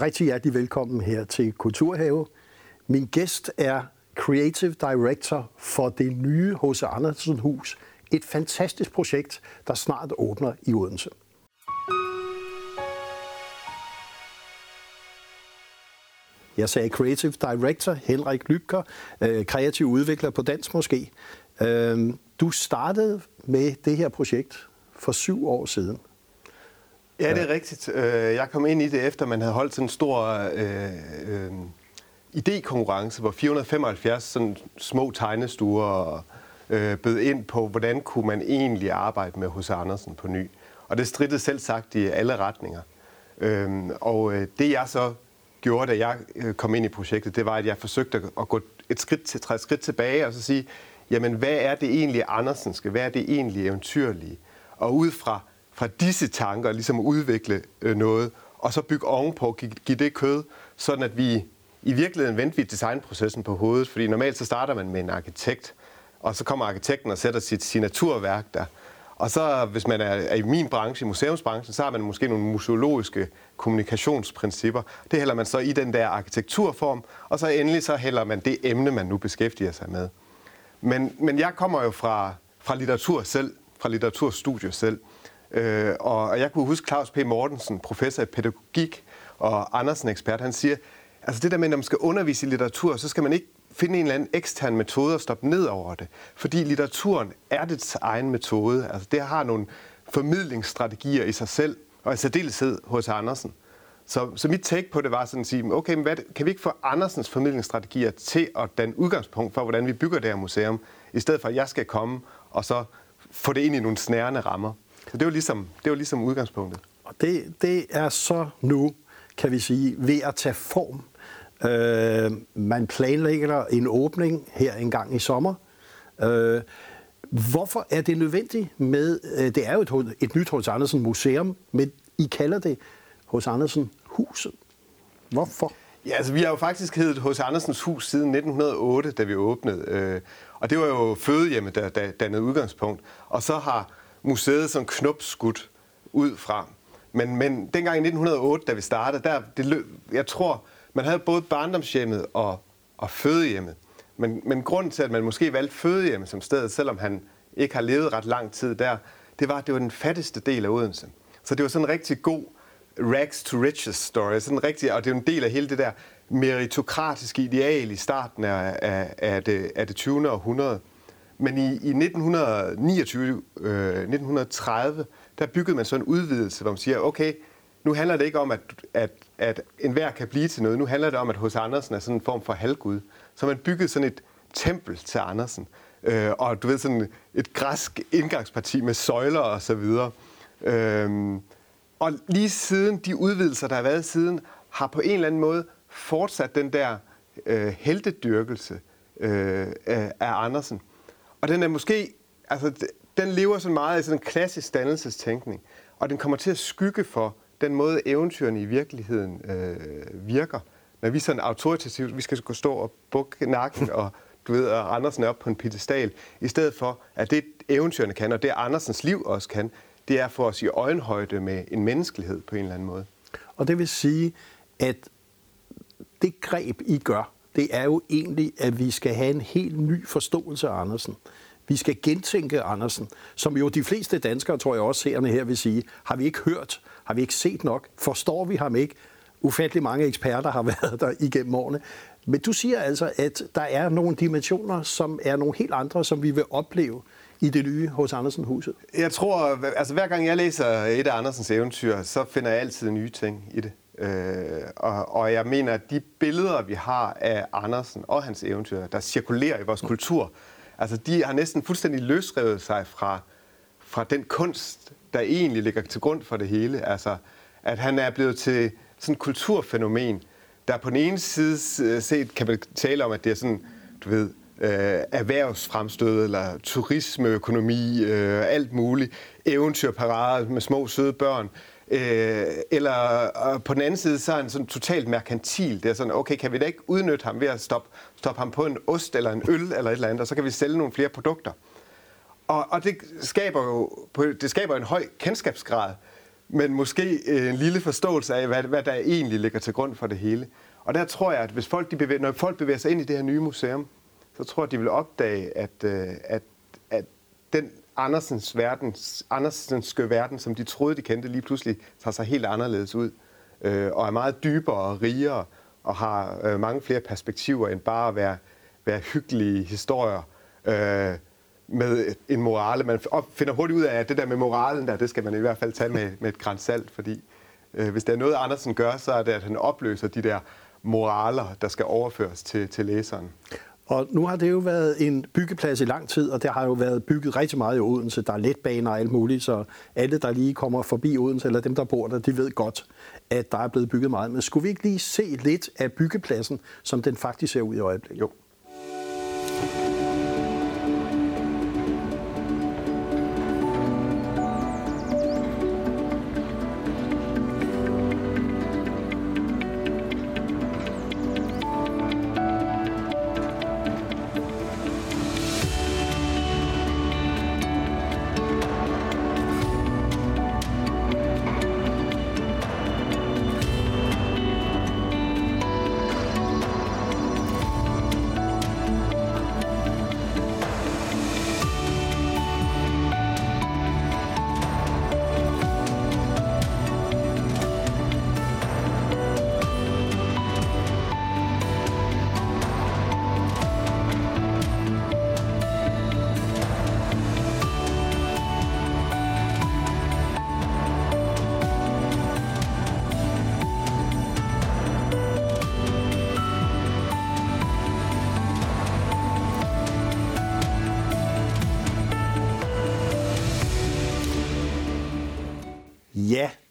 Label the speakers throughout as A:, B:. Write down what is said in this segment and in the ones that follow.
A: rigtig hjertelig velkommen her til Kulturhave. Min gæst er Creative Director for det nye H.C. Andersen Hus. Et fantastisk projekt, der snart åbner i Odense. Jeg sagde Creative Director, Henrik Lybker, øh, kreativ udvikler på dansk måske. Øh, du startede med det her projekt for syv år siden.
B: Ja, det er rigtigt. Øh, jeg kom ind i det efter, man havde holdt sådan en stor øh, øh, idékonkurrence, hvor 475 sådan små tegnestuer øh, bød ind på, hvordan kunne man egentlig arbejde med hos Andersen på ny. Og det strittede selv sagt i alle retninger. Øh, og øh, det jeg så gjorde, da jeg øh, kom ind i projektet, det var, at jeg forsøgte at gå et skridt, til, et skridt tilbage og så sige, jamen hvad er det egentlig Andersenske? Hvad er det egentlig eventyrlige? Og ud fra, fra disse tanker ligesom udvikle øh, noget, og så bygge ovenpå, give, det kød, sådan at vi i virkeligheden vendte vi designprocessen på hovedet, fordi normalt så starter man med en arkitekt, og så kommer arkitekten og sætter sit signaturværk der. Og så, hvis man er, er i min branche, i museumsbranchen, så har man måske nogle museologiske kommunikationsprincipper. Det hælder man så i den der arkitekturform, og så endelig så hælder man det emne, man nu beskæftiger sig med. Men, men jeg kommer jo fra, fra litteratur selv, fra litteraturstudier selv. Øh, og jeg kunne huske Claus P. Mortensen, professor i pædagogik og Andersen-ekspert, han siger, altså det der med, at når man skal undervise i litteratur, så skal man ikke finde en eller anden ekstern metode og stoppe ned over det. Fordi litteraturen er dets egen metode. Altså det har nogle formidlingsstrategier i sig selv, og i særdeleshed hos Andersen. Så, så mit take på det var sådan at sige, okay, men hvad, kan vi ikke få Andersens formidlingsstrategier til at danne udgangspunkt for, hvordan vi bygger det her museum, i stedet for at jeg skal komme og så få det ind i nogle snærende rammer. Så det var ligesom, det var ligesom udgangspunktet.
A: Og det, det er så nu, kan vi sige, ved at tage form. Øh, man planlægger en åbning her en gang i sommer. Øh, hvorfor er det nødvendigt med, øh, det er jo et, et nyt H.C. Andersen museum, men I kalder det H.C. Andersen huset. Hvorfor?
B: Ja, altså vi har jo faktisk heddet H.C. Andersens hus siden 1908, da vi åbnede. Øh, og det var jo fødehjemmet, der, der dannede udgangspunkt. Og så har museet som knopskudt ud fra. Men, men dengang i 1908, da vi startede, der, det løb, jeg tror, man havde både barndomshjemmet og, og fødehjemmet. Men, men grunden til, at man måske valgte fødehjemmet som sted, selvom han ikke har levet ret lang tid der, det var, at det var den fattigste del af Odense. Så det var sådan en rigtig god rags to riches story. Sådan rigtig, og det er en del af hele det der meritokratiske ideal i starten af, af, af, det, af det 20. århundrede. Men i, i 1929, øh, 1930, der byggede man så en udvidelse, hvor man siger, okay, nu handler det ikke om, at, at, at enhver kan blive til noget. Nu handler det om, at hos Andersen er sådan en form for halvgud. Så man byggede sådan et tempel til Andersen. Øh, og du ved, sådan et græsk indgangsparti med søjler og så videre. Øh, og lige siden de udvidelser, der har været siden, har på en eller anden måde fortsat den der øh, heldedyrkelse øh, af Andersen. Og den er måske, altså den lever så meget i sådan en klassisk dannelsestænkning, og den kommer til at skygge for den måde, eventyrene i virkeligheden øh, virker. Når vi sådan autoritativt, vi skal stå og bukke nakken og du ved, at Andersen er op på en pedestal, i stedet for, at det eventyrene kan, og det Andersens liv også kan, det er for os i øjenhøjde med en menneskelighed på en eller anden måde.
A: Og det vil sige, at det greb, I gør, det er jo egentlig, at vi skal have en helt ny forståelse af Andersen. Vi skal gentænke Andersen, som jo de fleste danskere, tror jeg også seerne her vil sige, har vi ikke hørt, har vi ikke set nok, forstår vi ham ikke. Ufattelig mange eksperter har været der igennem årene. Men du siger altså, at der er nogle dimensioner, som er nogle helt andre, som vi vil opleve i det nye hos Andersen-huset?
B: Jeg tror, altså hver gang jeg læser et af Andersens eventyr, så finder jeg altid nye ting i det. Øh, og, og jeg mener, at de billeder, vi har af Andersen og hans eventyr, der cirkulerer i vores kultur, altså de har næsten fuldstændig løsrevet sig fra, fra den kunst, der egentlig ligger til grund for det hele. Altså, at han er blevet til sådan et kulturfænomen, der på den ene side øh, set kan man tale om, at det er sådan, du ved, øh, erhvervsfremstød eller turismeøkonomi, øh, alt muligt, eventyrparader med små søde børn. Øh, eller og på den anden side, så er han sådan totalt merkantil. Det er sådan, okay, kan vi da ikke udnytte ham ved at stoppe, stoppe ham på en ost eller en øl eller et eller andet, og så kan vi sælge nogle flere produkter. Og, og det skaber jo det skaber en høj kendskabsgrad, men måske øh, en lille forståelse af, hvad, hvad der egentlig ligger til grund for det hele. Og der tror jeg, at hvis folk, de bevæger, når folk bevæger sig ind i det her nye museum, så tror jeg, at de vil opdage, at, øh, at, at den Andersens verden, Andersenske verden, som de troede, de kendte, lige pludselig tager sig helt anderledes ud. Øh, og er meget dybere og rigere, og har øh, mange flere perspektiver, end bare at være, være hyggelige historier øh, med en morale. Man finder hurtigt ud af, at det der med moralen der, det skal man i hvert fald tage med, med et græns salt, fordi øh, hvis der er noget, Andersen gør, så er det, at han opløser de der moraler, der skal overføres til, til læseren.
A: Og nu har det jo været en byggeplads i lang tid, og der har jo været bygget rigtig meget i Odense. Der er letbaner og alt muligt, så alle, der lige kommer forbi Odense, eller dem, der bor der, de ved godt, at der er blevet bygget meget. Men skulle vi ikke lige se lidt af byggepladsen, som den faktisk ser ud i øjeblikket?
B: Jo.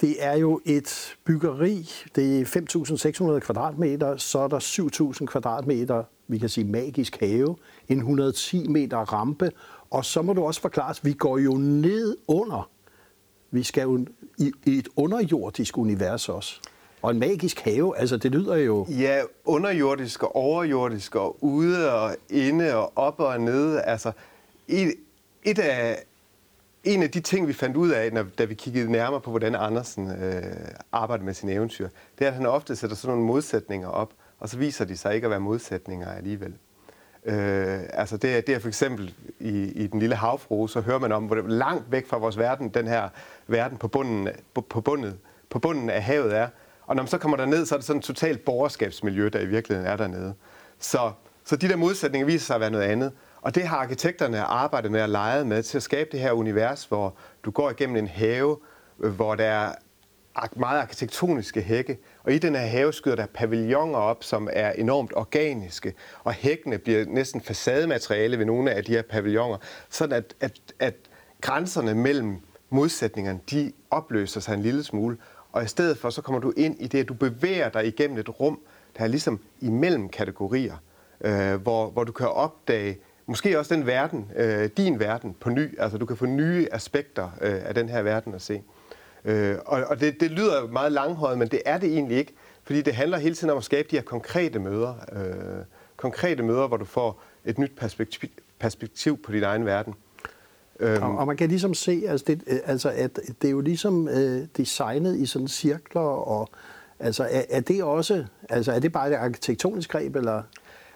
A: Det er jo et byggeri. Det er 5.600 kvadratmeter, så er der 7.000 kvadratmeter, vi kan sige magisk have, en 110 meter rampe, og så må du også forklare, at vi går jo ned under. Vi skal jo i, i et underjordisk univers også. Og en magisk have, altså det lyder jo...
B: Ja, underjordisk og overjordisk og ude og inde og op og nede. Altså, et, et af, en af de ting, vi fandt ud af, når, da vi kiggede nærmere på, hvordan Andersen øh, arbejder med sine eventyr, det er, at han ofte sætter sådan nogle modsætninger op, og så viser de sig ikke at være modsætninger alligevel. Øh, altså det er, det er for eksempel i, i Den Lille Havfrue, så hører man om, hvor langt væk fra vores verden, den her verden på bunden, på, på, bundet, på bunden af havet er. Og når man så kommer derned, så er det sådan et totalt borgerskabsmiljø, der i virkeligheden er dernede. Så, så de der modsætninger viser sig at være noget andet. Og det har arkitekterne arbejdet med at lege med til at skabe det her univers, hvor du går igennem en have, øh, hvor der er meget arkitektoniske hække, og i den her have skyder der pavilloner op, som er enormt organiske, og hækkene bliver næsten facademateriale ved nogle af de her pavilloner, sådan at, at, at grænserne mellem modsætningerne, de opløser sig en lille smule, og i stedet for, så kommer du ind i det, at du bevæger dig igennem et rum, der er ligesom imellem kategorier, øh, hvor, hvor du kan opdage måske også den verden, øh, din verden, på ny. Altså, du kan få nye aspekter øh, af den her verden at se. Øh, og og det, det lyder meget langhåret, men det er det egentlig ikke, fordi det handler hele tiden om at skabe de her konkrete møder. Øh, konkrete møder, hvor du får et nyt perspektiv, perspektiv på din egen verden.
A: Øhm. Og, og man kan ligesom se, altså, det, øh, altså at det er jo ligesom øh, designet i sådan cirkler, og altså er, er det også, altså er det bare et arkitektonisk greb, eller?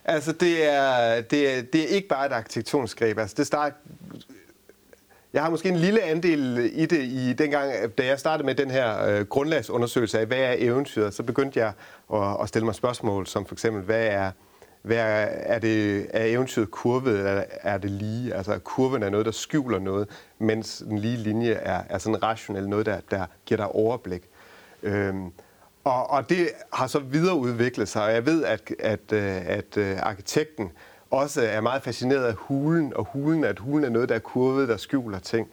B: Altså, det er, det er, det er ikke bare et arkitektonisk greb. Altså, det start, jeg har måske en lille andel i det, i dengang, da jeg startede med den her øh, grundlagsundersøgelse af, hvad er eventyret, så begyndte jeg at, at stille mig spørgsmål, som for eksempel, hvad er, hvad er, er, det, er eventyret kurvet, eller er det lige? Altså, kurven er noget, der skjuler noget, mens den lige linje er, er sådan rationel, noget, der, der giver dig overblik. Øhm, og, og det har så videreudviklet sig, og jeg ved, at, at, øh, at, at øh, arkitekten også er meget fascineret af hulen, og hulen, at hulen er noget, der er kurvet, der skjuler ting.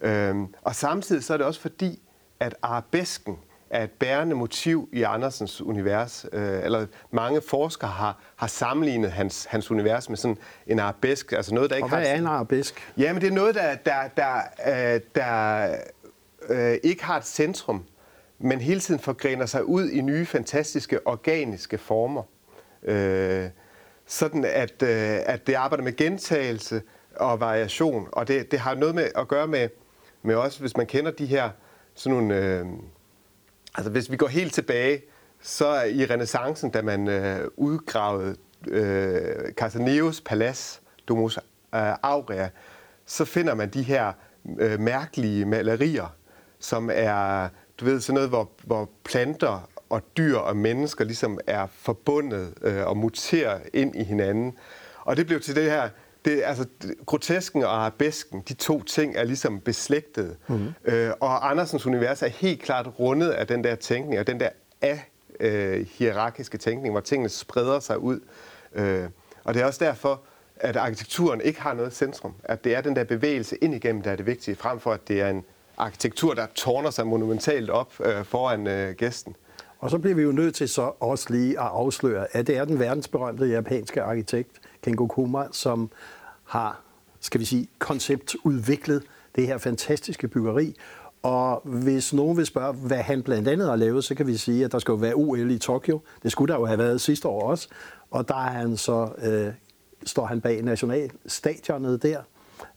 B: Øhm, og samtidig så er det også fordi, at arabesken er et bærende motiv i Andersens univers. Øh, eller mange forskere har, har sammenlignet hans, hans univers med sådan en arabesk. Altså noget, der ikke
A: og hvad
B: har,
A: er en arabesk?
B: Ja, men det er noget, der, der, der, der, der øh, ikke har et centrum men hele tiden forgrener sig ud i nye, fantastiske, organiske former. Øh, sådan at, øh, at det arbejder med gentagelse og variation, og det, det har noget med at gøre med, med også, hvis man kender de her sådan nogle... Øh, altså hvis vi går helt tilbage, så i renaissancen, da man øh, udgravede øh, Casaneos palads, Domus øh, Aurea, så finder man de her øh, mærkelige malerier, som er, du ved, sådan noget, hvor, hvor planter og dyr og mennesker ligesom er forbundet øh, og muterer ind i hinanden. Og det blev til det her, det, altså, grotesken og arabesken, de to ting er ligesom beslægtede. Mm-hmm. Øh, og Andersens univers er helt klart rundet af den der tænkning, og den der af øh, hierarkiske tænkning, hvor tingene spreder sig ud. Øh, og det er også derfor, at arkitekturen ikke har noget centrum. At det er den der bevægelse ind igennem, der er det vigtige, frem for at det er en arkitektur, der tårner sig monumentalt op øh, foran øh, gæsten.
A: Og så bliver vi jo nødt til så også lige at afsløre, at det er den verdensberømte japanske arkitekt Kengo Kuma, som har, skal vi sige, konceptudviklet det her fantastiske byggeri. Og hvis nogen vil spørge, hvad han blandt andet har lavet, så kan vi sige, at der skal jo være OL i Tokyo. Det skulle der jo have været sidste år også. Og der er han så, øh, står han bag nationalstadionet der.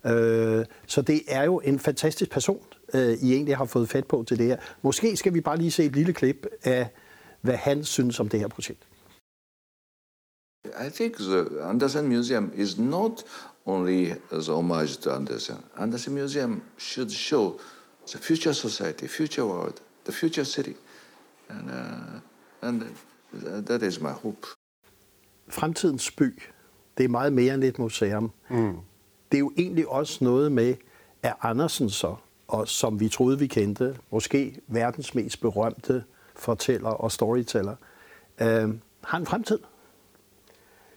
A: Øh, så det er jo en fantastisk person, øh, I egentlig har fået fat på til det her. Måske skal vi bare lige se et lille klip af, hvad han synes om det her projekt.
C: I think the Andersen Museum is not only as homage to Andersen. Andersen Museum should show the future society, future world, the future city. And, uh, and that is my hope.
A: Fremtidens by, det er meget mere end et museum. Mm. Det er jo egentlig også noget med, at Andersen så, og som vi troede, vi kendte, måske verdens mest berømte fortæller og storyteller, øh, har en fremtid.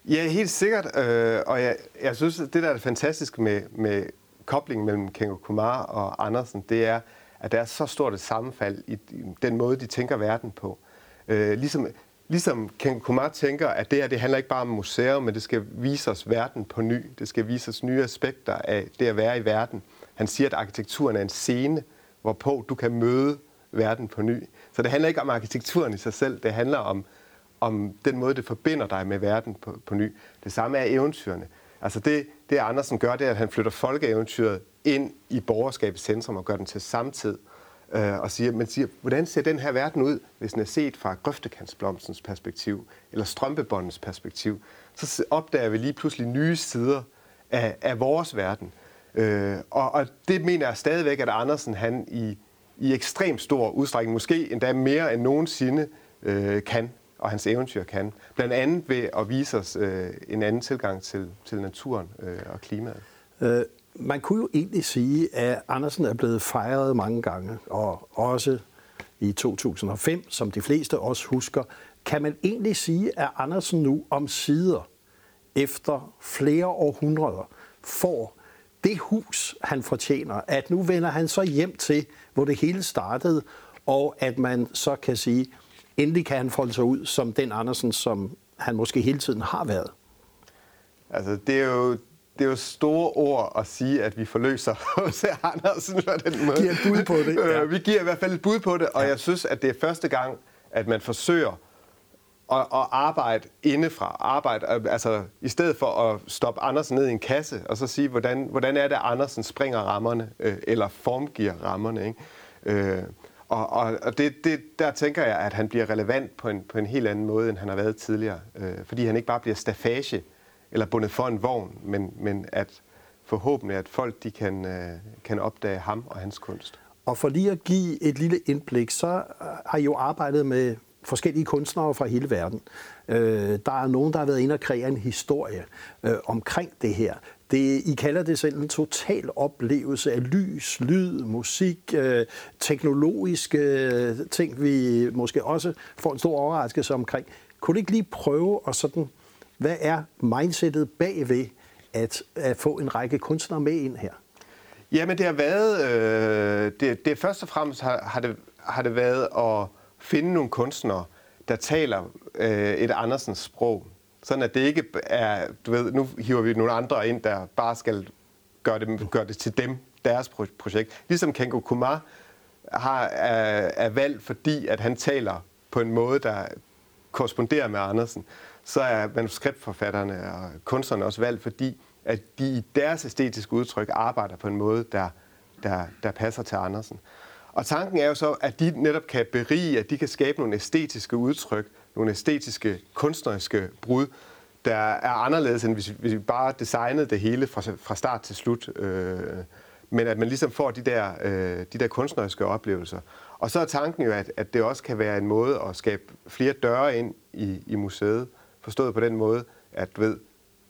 B: Ja, helt sikkert. Øh, og jeg, jeg synes, at det, der er fantastisk med, med koblingen mellem Kengo Kumar og Andersen, det er, at der er så stort et sammenfald i den måde, de tænker verden på. Øh, ligesom, ligesom Kengo Kumar tænker, at det her det handler ikke bare om museer, men det skal vise os verden på ny. Det skal vise os nye aspekter af det at være i verden. Han siger, at arkitekturen er en scene, hvorpå du kan møde verden på ny. Så det handler ikke om arkitekturen i sig selv, det handler om om den måde, det forbinder dig med verden på, på ny. Det samme er eventyrene. Altså det, det Andersen gør, det er, at han flytter folkeeventyret ind i borgerskabets centrum og gør den til samtid. Øh, og siger, man siger, hvordan ser den her verden ud, hvis den er set fra grøftekantsblomstens perspektiv, eller strømpebåndens perspektiv. Så opdager vi lige pludselig nye sider af, af vores verden. Øh, og, og det mener jeg stadigvæk, at Andersen han i, i ekstrem stor udstrækning, måske endda mere end nogensinde, øh, kan og hans eventyr kan. Blandt andet ved at vise os øh, en anden tilgang til, til naturen øh, og klimaet.
A: Øh, man kunne jo egentlig sige, at Andersen er blevet fejret mange gange, og også i 2005, som de fleste også husker. Kan man egentlig sige, at Andersen nu om sider, efter flere århundreder, får det hus, han fortjener, at nu vender han så hjem til, hvor det hele startede, og at man så kan sige, endelig kan han folde sig ud som den Andersen, som han måske hele tiden har været?
B: Altså, det er jo, det er jo store ord at sige, at vi forløser H.C. Andersen på den måde.
A: Giver et bud på det.
B: Ja. Vi giver i hvert fald et bud på det, og ja. jeg synes, at det er første gang, at man forsøger og, og arbejde indefra. Arbejde, altså, I stedet for at stoppe Andersen ned i en kasse, og så sige, hvordan, hvordan er det, Andersen springer rammerne, øh, eller formgiver rammerne. Ikke? Øh, og, og, og det, det, der tænker jeg, at han bliver relevant på en, på en helt anden måde, end han har været tidligere. Øh, fordi han ikke bare bliver stafage eller bundet for en vogn, men, men at forhåbentlig, at folk de kan, øh, kan opdage ham og hans kunst.
A: Og for lige at give et lille indblik, så har I jo arbejdet med forskellige kunstnere fra hele verden. Øh, der er nogen, der har været inde og kreere en historie øh, omkring det her. Det, I kalder det selv en total oplevelse af lys, lyd, musik, øh, teknologiske øh, ting, vi måske også får en stor overraskelse omkring. Kunne du ikke lige prøve at sådan, hvad er mindsetet bagved at, at få en række kunstnere med ind her?
B: Jamen det har været, øh, det, det først og fremmest har, har, det, har det været at finde nogle kunstnere, der taler øh, et Andersens sprog. Sådan at det ikke er, du ved, nu hiver vi nogle andre ind, der bare skal gøre det, gøre det til dem, deres projekt. Ligesom Kengo Kumar har, er, er valgt, fordi at han taler på en måde, der korresponderer med Andersen, så er manuskriptforfatterne og kunstnerne også valgt, fordi at de i deres æstetiske udtryk arbejder på en måde, der, der, der passer til Andersen. Og tanken er jo så, at de netop kan berige, at de kan skabe nogle æstetiske udtryk, nogle æstetiske, kunstneriske brud, der er anderledes, end hvis, vi bare designede det hele fra, fra start til slut. Øh, men at man ligesom får de der, øh, de der kunstneriske oplevelser. Og så er tanken jo, at, at det også kan være en måde at skabe flere døre ind i, i museet. Forstået på den måde, at du ved,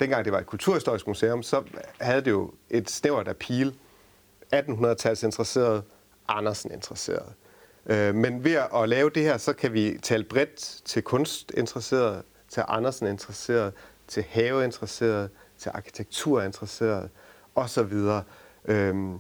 B: dengang det var et kulturhistorisk museum, så havde det jo et snævert appeal. 1800-tals interesseret, Andersen interesseret. Øh, men ved at lave det her, så kan vi tale bredt til kunstinteresseret, til Andersen interesseret, til haveinteresseret, til arkitekturinteresseret osv. Øhm,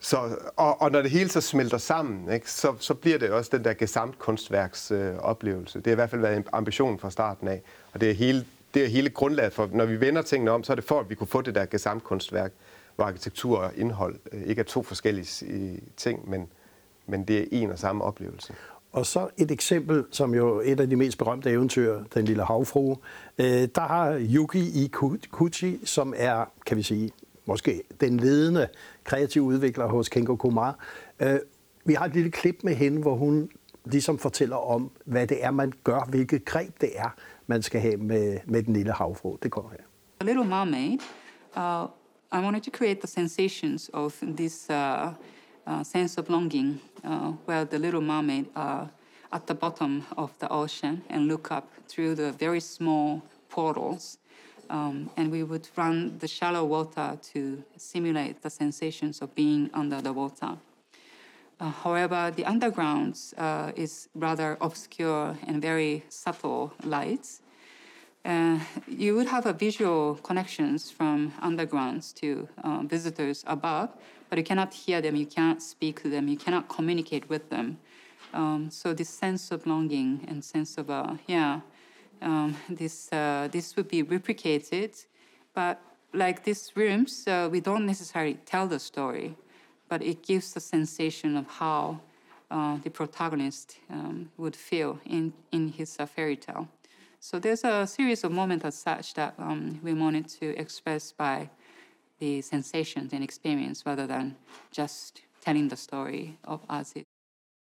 B: så, og, og når det hele så smelter sammen, ikke, så, så bliver det også den der gesamtkunstværks øh, oplevelse. Det har i hvert fald været en ambition fra starten af, og det er hele, det er hele grundlaget for, når vi vender tingene om, så er det for, at vi kunne få det der gesamt kunstværk hvor arkitektur og indhold øh, ikke er to forskellige ting, men, men det er en og samme oplevelse.
A: Og så et eksempel, som jo et af de mest berømte eventyr, Den lille havfru. Øh, der har Yuki Ikuchi, som er, kan vi sige, måske den ledende kreative udvikler hos Kenko Kumar. Øh, vi har et lille klip med hende, hvor hun ligesom fortæller om, hvad det er, man gør, hvilket greb det er, man skal have med, med den lille havfru. Det kommer her.
D: A Little Mermaid, uh, I wanted to create the sensations of this uh, uh, sense of longing, uh, where the little mermaid are at the bottom of the ocean and look up through the very small portals Um, and we would run the shallow water to simulate the sensations of being under the water. Uh, however, the underground uh, is rather obscure and very subtle lights. Uh, you would have a visual connections from undergrounds to uh, visitors above, but you cannot hear them, you cannot speak to them, you cannot communicate with them. Um, so this sense of longing and sense of, uh, yeah, um, this uh, this would be replicated, but like these rooms, uh, we don't necessarily tell the story, but it gives the sensation of how the protagonist um, would feel in in his fairy tale. So there's a series of moments as such that um, we wanted to express by the sensations and experience rather than just telling the story of as it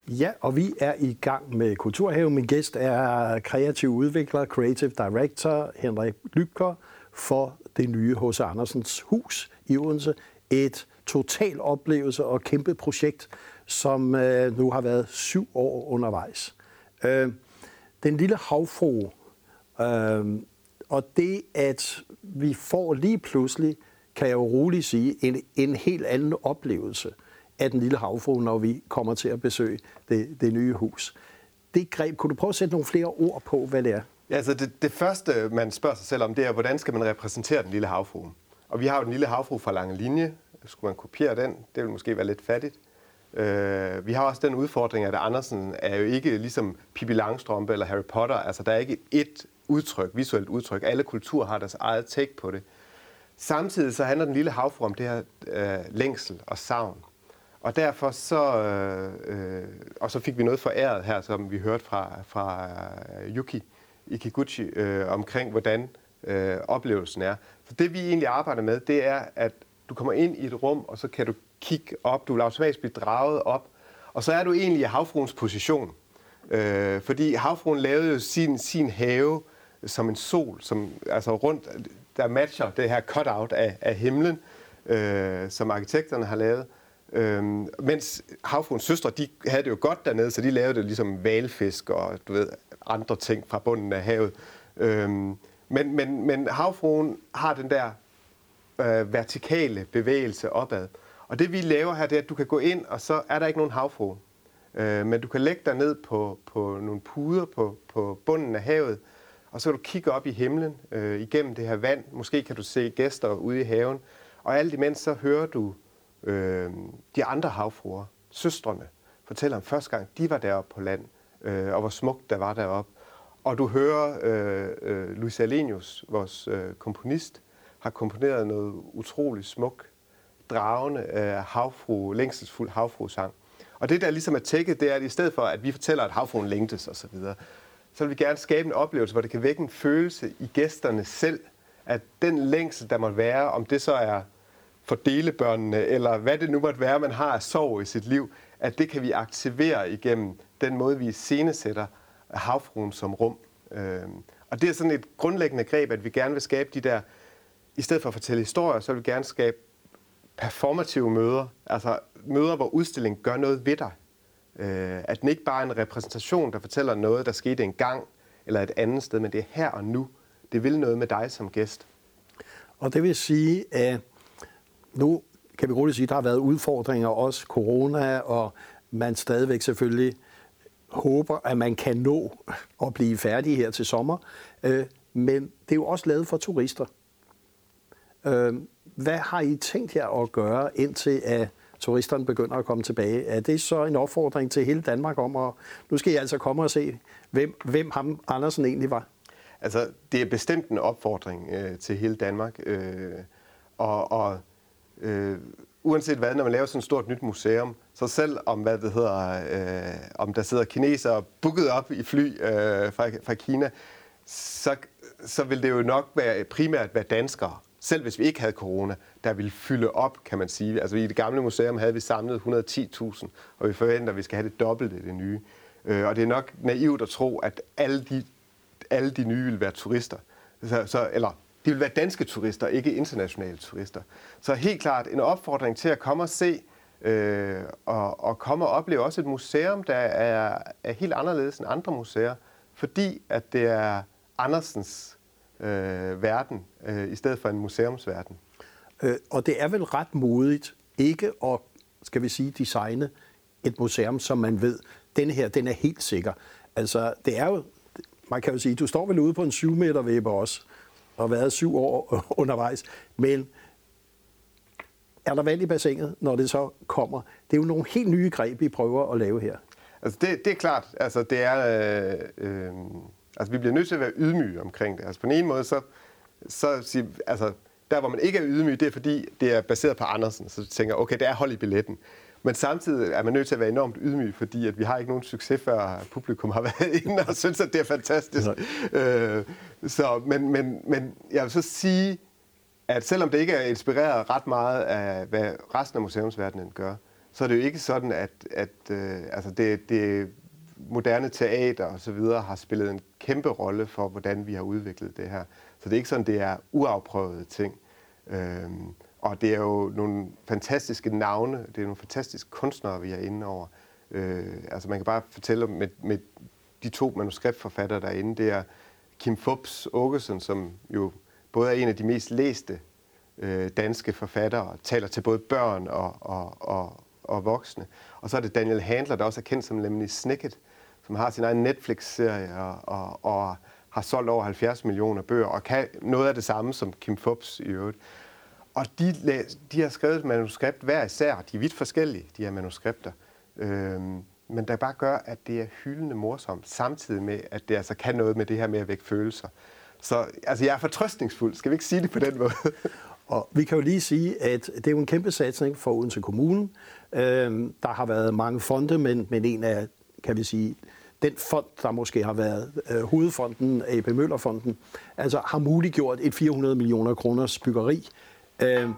A: Ja, og vi er i gang med Kulturhaven. Min gæst er kreativ udvikler, creative director Henrik Lykker for det nye H.C. Andersens Hus i Odense. Et total oplevelse og kæmpe projekt, som øh, nu har været syv år undervejs. Øh, den lille havfru, øh, og det at vi får lige pludselig, kan jeg jo roligt sige, en, en helt anden oplevelse. Af den lille havfru, når vi kommer til at besøge det, det nye hus. Det greb, kunne du prøve at sætte nogle flere ord på, hvad det er?
B: Ja, altså det, det første, man spørger sig selv om, det er, hvordan skal man repræsentere den lille havfru? Og vi har jo den lille havfru fra Lange Linje. Skulle man kopiere den? Det vil måske være lidt fattigt. Øh, vi har også den udfordring, at Andersen er jo ikke ligesom Pippi Langstrømpe eller Harry Potter. Altså, der er ikke et udtryk, visuelt udtryk. Alle kulturer har deres eget take på det. Samtidig så handler den lille havfru om det her øh, længsel og savn. Og derfor så, øh, øh, og så fik vi noget foræret her, som vi hørte fra, fra øh, Yuki Ikiguchi, øh, omkring hvordan øh, oplevelsen er. Så det vi egentlig arbejder med, det er, at du kommer ind i et rum, og så kan du kigge op, du vil automatisk blive draget op, og så er du egentlig i havfruens position. Øh, fordi havfruen lavede jo sin, sin have som en sol, som altså rundt, der matcher det her cutout af, af himlen, øh, som arkitekterne har lavet. Øhm, mens havfruens søstre, de havde det jo godt dernede, så de lavede det ligesom valfisk og du ved, andre ting fra bunden af havet. Øhm, men, men, men havfruen har den der øh, vertikale bevægelse opad. Og det vi laver her, det er, at du kan gå ind, og så er der ikke nogen havfru. Øh, men du kan lægge dig ned på, på nogle puder på, på bunden af havet, og så kan du kigge op i himlen øh, igennem det her vand. Måske kan du se gæster ude i haven. Og alt imens så hører du øh, de andre havfruer, søstrene, fortæller om første gang, de var deroppe på land, øh, og hvor smukt der var deroppe. Og du hører øh, øh, Luis Alenius, vores øh, komponist, har komponeret noget utroligt smuk, dragende øh, havfru, længselsfuld havfruesang. Og det, der ligesom er tækket, det er, at i stedet for, at vi fortæller, at havfruen længtes osv., så, vil vi gerne skabe en oplevelse, hvor det kan vække en følelse i gæsterne selv, at den længsel, der må være, om det så er for delebørnene, eller hvad det nu måtte være, man har af sorg i sit liv, at det kan vi aktivere igennem den måde, vi scenesætter havfruen som rum. Øhm, og det er sådan et grundlæggende greb, at vi gerne vil skabe de der, i stedet for at fortælle historier, så vil vi gerne skabe performative møder, altså møder, hvor udstillingen gør noget ved dig. Øh, at den ikke bare er en repræsentation, der fortæller noget, der skete en gang eller et andet sted, men det er her og nu. Det vil noget med dig som gæst.
A: Og det vil sige, at nu kan vi roligt sige, at der har været udfordringer, også corona, og man stadigvæk selvfølgelig håber, at man kan nå at blive færdig her til sommer. Øh, men det er jo også lavet for turister. Øh, hvad har I tænkt jer at gøre, indtil at turisterne begynder at komme tilbage? Er det så en opfordring til hele Danmark om, at nu skal I altså komme og se, hvem, hvem ham Andersen egentlig var?
B: Altså, det er bestemt en opfordring øh, til hele Danmark. Øh, og og øh, uanset hvad, når man laver sådan et stort nyt museum, så selv om, hvad det hedder, øh, om der sidder kinesere booket op i fly øh, fra, fra Kina, så, så vil det jo nok være, primært være danskere, selv hvis vi ikke havde corona, der ville fylde op, kan man sige. Altså i det gamle museum havde vi samlet 110.000, og vi forventer, at vi skal have det dobbelte det nye. Øh, og det er nok naivt at tro, at alle de, alle de nye vil være turister. Så, så, eller de vil være danske turister, ikke internationale turister. Så helt klart en opfordring til at komme og se, øh, og, og komme og opleve også et museum, der er, er helt anderledes end andre museer, fordi at det er Andersens øh, verden, øh, i stedet for en museumsverden.
A: Øh, og det er vel ret modigt ikke at, skal vi sige, designe et museum, som man ved, den her, den er helt sikker. Altså, det er jo, man kan jo sige, du står vel ude på en 7 meter væber også, og har været syv år undervejs, men er der vand i bassinet, når det så kommer? Det er jo nogle helt nye greb, vi prøver at lave her.
B: Altså det, det er klart, altså det er, øh, øh, altså vi bliver nødt til at være ydmyge omkring det. Altså på en ene måde, så, så altså der hvor man ikke er ydmyg, det er fordi, det er baseret på Andersen. Så tænker okay, det er hold i billetten. Men samtidig er man nødt til at være enormt ydmyg, fordi at vi har ikke nogen succes, før publikum har været inde og synes, at det er fantastisk. Øh, så, men, men, men jeg vil så sige, at selvom det ikke er inspireret ret meget af, hvad resten af museumsverdenen gør, så er det jo ikke sådan, at, at øh, altså det, det moderne teater og så videre har spillet en kæmpe rolle for, hvordan vi har udviklet det her. Så det er ikke sådan, det er uafprøvede ting. Øhm, og det er jo nogle fantastiske navne, det er nogle fantastiske kunstnere, vi er inde over. Øh, altså man kan bare fortælle med, med de to manuskriptforfattere derinde, det er Kim Fubs Åkesson, som jo både er en af de mest læste øh, danske forfattere, taler til både børn og, og, og, og voksne. Og så er det Daniel Handler, der også er kendt som Lemony Snicket, som har sin egen Netflix-serie og, og, og har solgt over 70 millioner bøger, og kan noget af det samme som Kim Fubs i øvrigt. Og de, de har skrevet et manuskript hver især. De er vidt forskellige, de her manuskripter. Øhm, men der bare gør, at det er hyldende morsomt, samtidig med, at det altså kan noget med det her med at vække følelser. Så altså, jeg er fortrøstningsfuld. Skal vi ikke sige det på den måde?
A: Og vi kan jo lige sige, at det er jo en kæmpe satsning for Odense Kommune. Øhm, der har været mange fonde, men, men en af, kan vi sige, den fond, der måske har været øh, hovedfonden, AP Møllerfonden, altså har muliggjort et 400 millioner kroners byggeri. Øh,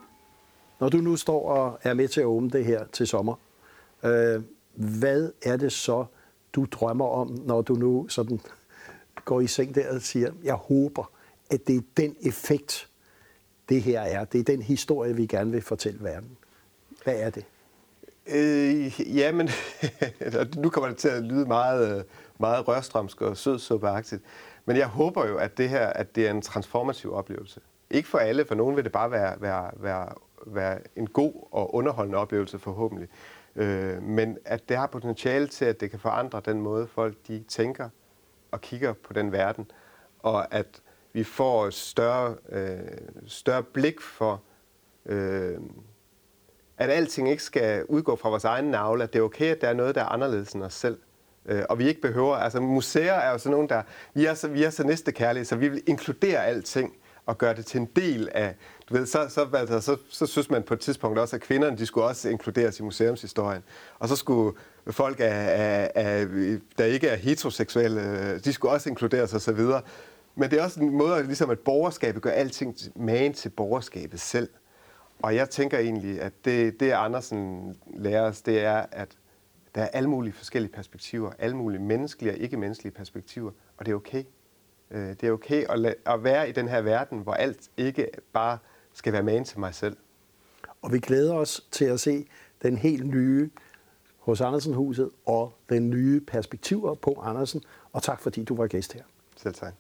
A: når du nu står og er med til at åbne det her til sommer, øh, hvad er det så, du drømmer om, når du nu sådan går i seng der og siger, jeg håber, at det er den effekt, det her er. Det er den historie, vi gerne vil fortælle verden. Hvad er det?
B: Øh, ja, men nu kommer det til at lyde meget, meget rørstrømsk og sødsuppeagtigt. Men jeg håber jo, at det her at det er en transformativ oplevelse. Ikke for alle, for nogen vil det bare være, være, være, være en god og underholdende oplevelse forhåbentlig. Øh, men at det har potentiale til, at det kan forandre den måde, folk de tænker og kigger på den verden. Og at vi får et større, øh, større blik for, øh, at alting ikke skal udgå fra vores egen navle, at det er okay, at der er noget, der er anderledes end os selv. Øh, og vi ikke behøver, altså museer er jo sådan nogle, der, vi er så, vi er så næstekærlige, så vi vil inkludere alting og gøre det til en del af, du ved, så, så, altså, så, så synes man på et tidspunkt også, at kvinderne, de skulle også inkluderes i museumshistorien. Og så skulle folk, af, af, af, der ikke er heteroseksuelle, de skulle også inkluderes osv. Men det er også en måde, ligesom at borgerskabet gør alting magen til borgerskabet selv. Og jeg tænker egentlig, at det, det Andersen lærer os, det er, at Der er alle mulige forskellige perspektiver, alle mulige menneskelige og ikke-menneskelige perspektiver, og det er okay. Øh, det er okay at, at være i den her verden, hvor alt ikke bare skal være man til mig selv.
A: Og vi glæder os til at se den helt nye hos Andersen-huset og den nye perspektiver på Andersen. Og tak fordi du var gæst her.
B: Selv tak.